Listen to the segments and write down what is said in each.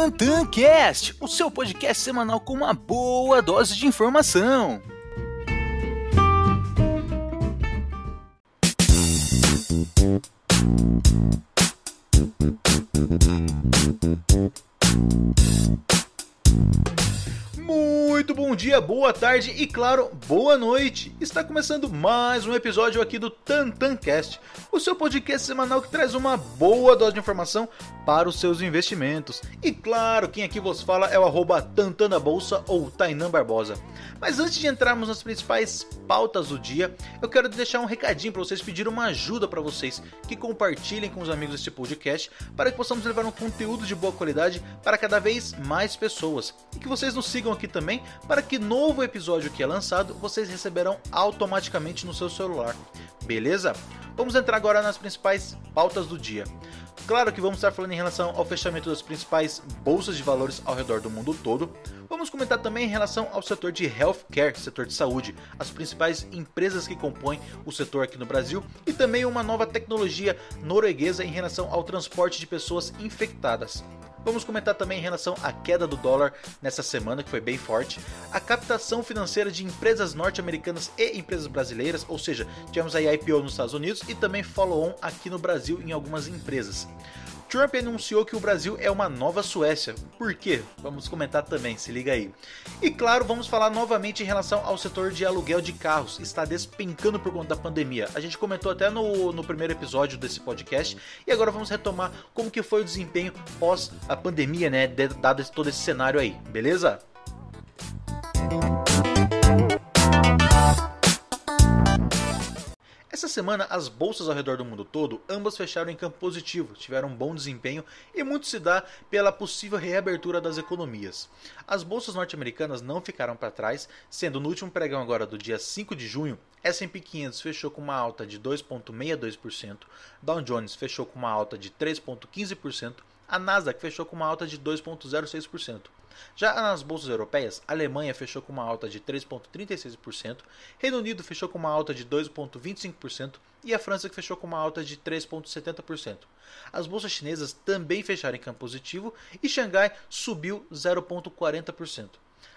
TantanCast, o seu podcast semanal com uma boa dose de informação. Dia, boa tarde e, claro, boa noite! Está começando mais um episódio aqui do TantanCast, o seu podcast semanal que traz uma boa dose de informação para os seus investimentos. E, claro, quem aqui vos fala é o arroba Tantana Bolsa ou Tainan Barbosa. Mas antes de entrarmos nas principais pautas do dia, eu quero deixar um recadinho para vocês, pedir uma ajuda para vocês que compartilhem com os amigos este podcast para que possamos levar um conteúdo de boa qualidade para cada vez mais pessoas. E que vocês nos sigam aqui também para que novo episódio que é lançado vocês receberão automaticamente no seu celular. Beleza? Vamos entrar agora nas principais pautas do dia. Claro que vamos estar falando em relação ao fechamento das principais bolsas de valores ao redor do mundo todo. Vamos comentar também em relação ao setor de healthcare, setor de saúde, as principais empresas que compõem o setor aqui no Brasil e também uma nova tecnologia norueguesa em relação ao transporte de pessoas infectadas. Vamos comentar também em relação à queda do dólar nessa semana, que foi bem forte, a captação financeira de empresas norte-americanas e empresas brasileiras, ou seja, tivemos aí IPO nos Estados Unidos e também follow-on aqui no Brasil em algumas empresas. Trump anunciou que o Brasil é uma nova Suécia. Por quê? Vamos comentar também, se liga aí. E claro, vamos falar novamente em relação ao setor de aluguel de carros. Está despencando por conta da pandemia. A gente comentou até no, no primeiro episódio desse podcast. E agora vamos retomar como que foi o desempenho pós a pandemia, né? Dado todo esse cenário aí, beleza? Essa semana, as bolsas ao redor do mundo todo, ambas fecharam em campo positivo, tiveram um bom desempenho e muito se dá pela possível reabertura das economias. As bolsas norte-americanas não ficaram para trás, sendo no último pregão agora do dia 5 de junho, S&P 500 fechou com uma alta de 2,62%, Dow Jones fechou com uma alta de 3,15%, a Nasdaq fechou com uma alta de 2,06%. Já nas bolsas europeias, a Alemanha fechou com uma alta de 3,36%, Reino Unido fechou com uma alta de 2,25% e a França fechou com uma alta de 3,70%. As bolsas chinesas também fecharam em campo positivo e Xangai subiu 0,40%.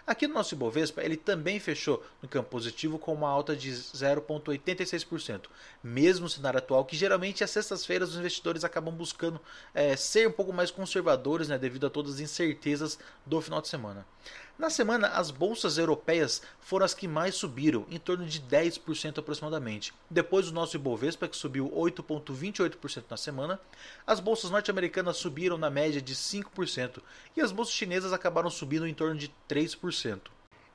Aqui no nosso Ibovespa, ele também fechou no campo positivo com uma alta de 0,86%, mesmo cenário atual, que geralmente às sextas-feiras os investidores acabam buscando é, ser um pouco mais conservadores né, devido a todas as incertezas do final de semana. Na semana, as bolsas europeias foram as que mais subiram, em torno de 10% aproximadamente. Depois o nosso Ibovespa, que subiu 8,28% na semana, as bolsas norte-americanas subiram na média de 5% e as bolsas chinesas acabaram subindo em torno de 3%.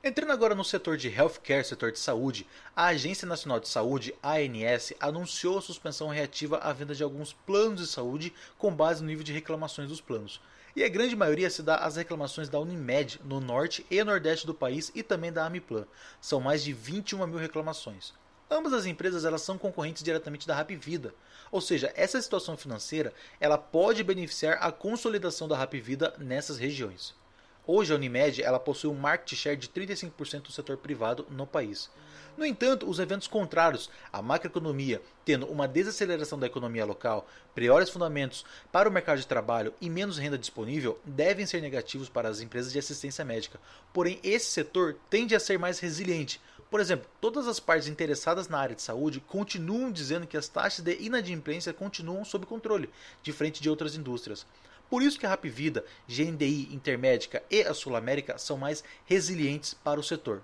Entrando agora no setor de healthcare, setor de saúde, a Agência Nacional de Saúde, ANS, anunciou a suspensão reativa à venda de alguns planos de saúde com base no nível de reclamações dos planos e a grande maioria se dá às reclamações da Unimed no norte e nordeste do país e também da Amiplan. São mais de 21 mil reclamações. Ambas as empresas elas são concorrentes diretamente da Rap Vida, ou seja, essa situação financeira ela pode beneficiar a consolidação da Rap Vida nessas regiões. Hoje a Unimed ela possui um market share de 35% do setor privado no país. No entanto, os eventos contrários, a macroeconomia tendo uma desaceleração da economia local, piores fundamentos para o mercado de trabalho e menos renda disponível, devem ser negativos para as empresas de assistência médica. Porém, esse setor tende a ser mais resiliente. Por exemplo, todas as partes interessadas na área de saúde continuam dizendo que as taxas de inadimplência continuam sob controle, diferente de outras indústrias. Por isso que a Rapvida, GNDI Intermédica e a Sul América são mais resilientes para o setor.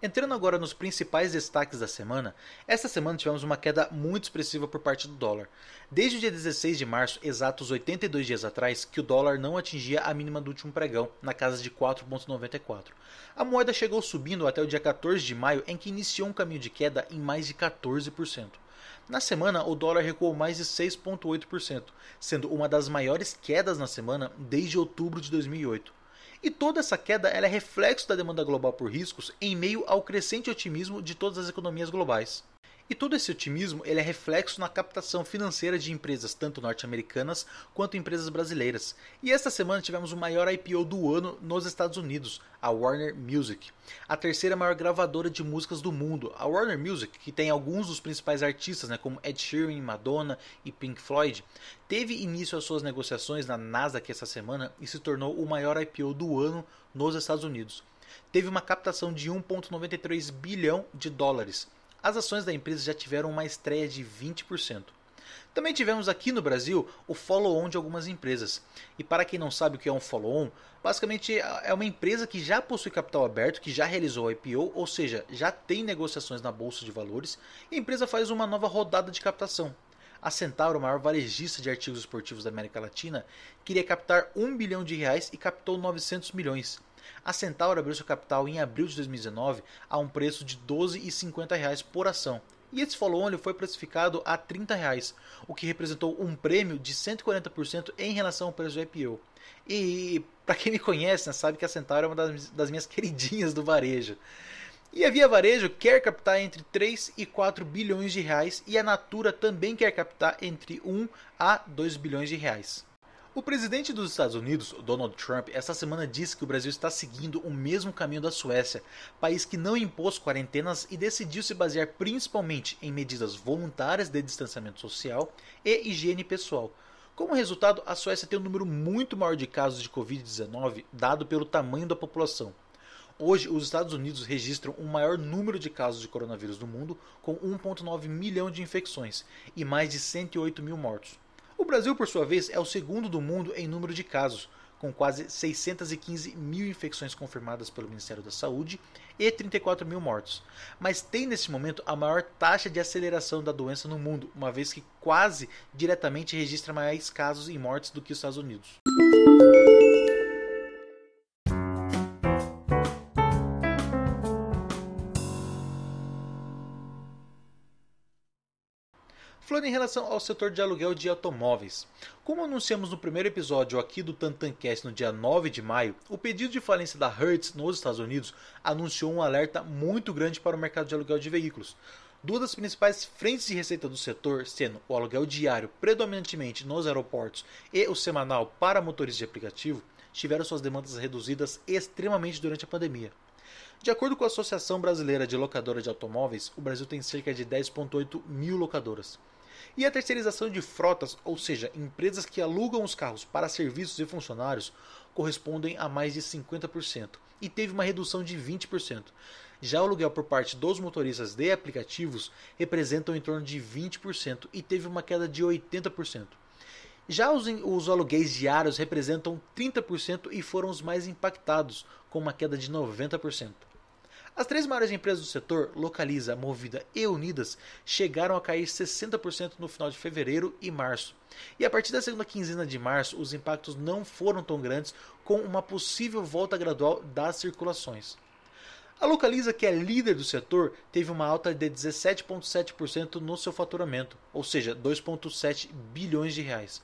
Entrando agora nos principais destaques da semana, esta semana tivemos uma queda muito expressiva por parte do dólar. Desde o dia 16 de março, exatos 82 dias atrás, que o dólar não atingia a mínima do último pregão, na casa de 4,94. A moeda chegou subindo até o dia 14 de maio, em que iniciou um caminho de queda em mais de 14%. Na semana, o dólar recuou mais de 6,8%, sendo uma das maiores quedas na semana desde outubro de 2008. E toda essa queda é reflexo da demanda global por riscos em meio ao crescente otimismo de todas as economias globais. E todo esse otimismo ele é reflexo na captação financeira de empresas tanto norte-americanas quanto empresas brasileiras. E esta semana tivemos o maior IPO do ano nos Estados Unidos, a Warner Music, a terceira maior gravadora de músicas do mundo. A Warner Music, que tem alguns dos principais artistas, né, como Ed Sheeran, Madonna e Pink Floyd, teve início às suas negociações na Nasdaq essa semana e se tornou o maior IPO do ano nos Estados Unidos. Teve uma captação de 1,93 bilhão de dólares as ações da empresa já tiveram uma estreia de 20%. Também tivemos aqui no Brasil o follow-on de algumas empresas. E para quem não sabe o que é um follow-on, basicamente é uma empresa que já possui capital aberto, que já realizou IPO, ou seja, já tem negociações na bolsa de valores, e a empresa faz uma nova rodada de captação. A Centauro, o maior varejista de artigos esportivos da América Latina, queria captar 1 bilhão de reais e captou 900 milhões. A Centauro abriu seu capital em abril de 2019 a um preço de R$ 12,50 por ação. E esse follow-on foi precificado a 30 reais, o que representou um prêmio de 140% em relação ao preço do IPO. E para quem me conhece, né, sabe que a Centauro é uma das, das minhas queridinhas do varejo. E a Via Varejo quer captar entre 3 e 4 bilhões de reais e a Natura também quer captar entre 1 a 2 bilhões de reais. O presidente dos Estados Unidos, Donald Trump, esta semana disse que o Brasil está seguindo o mesmo caminho da Suécia, país que não impôs quarentenas e decidiu se basear principalmente em medidas voluntárias de distanciamento social e higiene pessoal. Como resultado, a Suécia tem um número muito maior de casos de Covid-19, dado pelo tamanho da população. Hoje, os Estados Unidos registram o maior número de casos de coronavírus do mundo, com 1,9 milhão de infecções e mais de 108 mil mortos. O Brasil, por sua vez, é o segundo do mundo em número de casos, com quase 615 mil infecções confirmadas pelo Ministério da Saúde e 34 mil mortos. Mas tem nesse momento a maior taxa de aceleração da doença no mundo, uma vez que quase diretamente registra mais casos e mortes do que os Estados Unidos. Falando em relação ao setor de aluguel de automóveis. Como anunciamos no primeiro episódio aqui do Tantancast no dia 9 de maio, o pedido de falência da Hertz nos Estados Unidos anunciou um alerta muito grande para o mercado de aluguel de veículos. Duas das principais frentes de receita do setor, sendo o aluguel diário predominantemente nos aeroportos e o semanal para motores de aplicativo, tiveram suas demandas reduzidas extremamente durante a pandemia. De acordo com a Associação Brasileira de Locadora de Automóveis, o Brasil tem cerca de 10,8 mil locadoras. E a terceirização de frotas, ou seja, empresas que alugam os carros para serviços e funcionários, correspondem a mais de 50% e teve uma redução de 20%. Já o aluguel por parte dos motoristas de aplicativos representam em torno de 20% e teve uma queda de 80%. Já os, os aluguéis diários representam 30% e foram os mais impactados, com uma queda de 90%. As três maiores empresas do setor, Localiza, Movida e Unidas, chegaram a cair 60% no final de fevereiro e março. E a partir da segunda quinzena de março, os impactos não foram tão grandes, com uma possível volta gradual das circulações. A Localiza, que é líder do setor, teve uma alta de 17,7% no seu faturamento, ou seja, 2,7 bilhões de reais.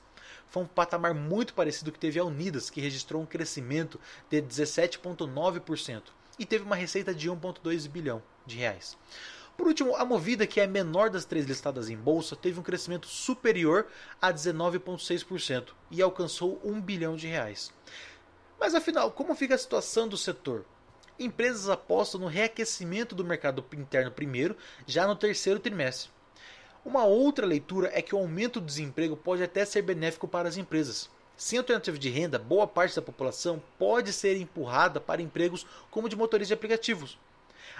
Foi um patamar muito parecido que teve a Unidas, que registrou um crescimento de 17,9% e teve uma receita de 1,2 bilhão de reais. Por último, a Movida, que é a menor das três listadas em bolsa, teve um crescimento superior a 19,6% e alcançou 1 bilhão de reais. Mas afinal, como fica a situação do setor? Empresas apostam no reaquecimento do mercado interno primeiro, já no terceiro trimestre. Uma outra leitura é que o aumento do desemprego pode até ser benéfico para as empresas. Sem alternativa de renda, boa parte da população pode ser empurrada para empregos como de motorista de aplicativos.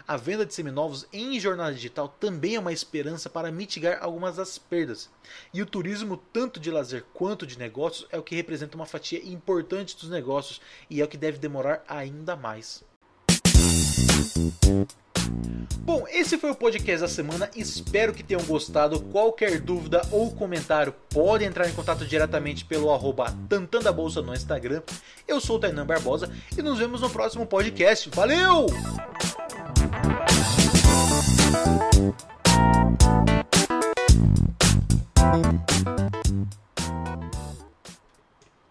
A venda de seminovos em jornada digital também é uma esperança para mitigar algumas das perdas. E o turismo, tanto de lazer quanto de negócios, é o que representa uma fatia importante dos negócios e é o que deve demorar ainda mais. Bom, esse foi o podcast da semana, espero que tenham gostado. Qualquer dúvida ou comentário pode entrar em contato diretamente pelo arroba Tantandabolsa no Instagram. Eu sou o Tainan Barbosa e nos vemos no próximo podcast. Valeu!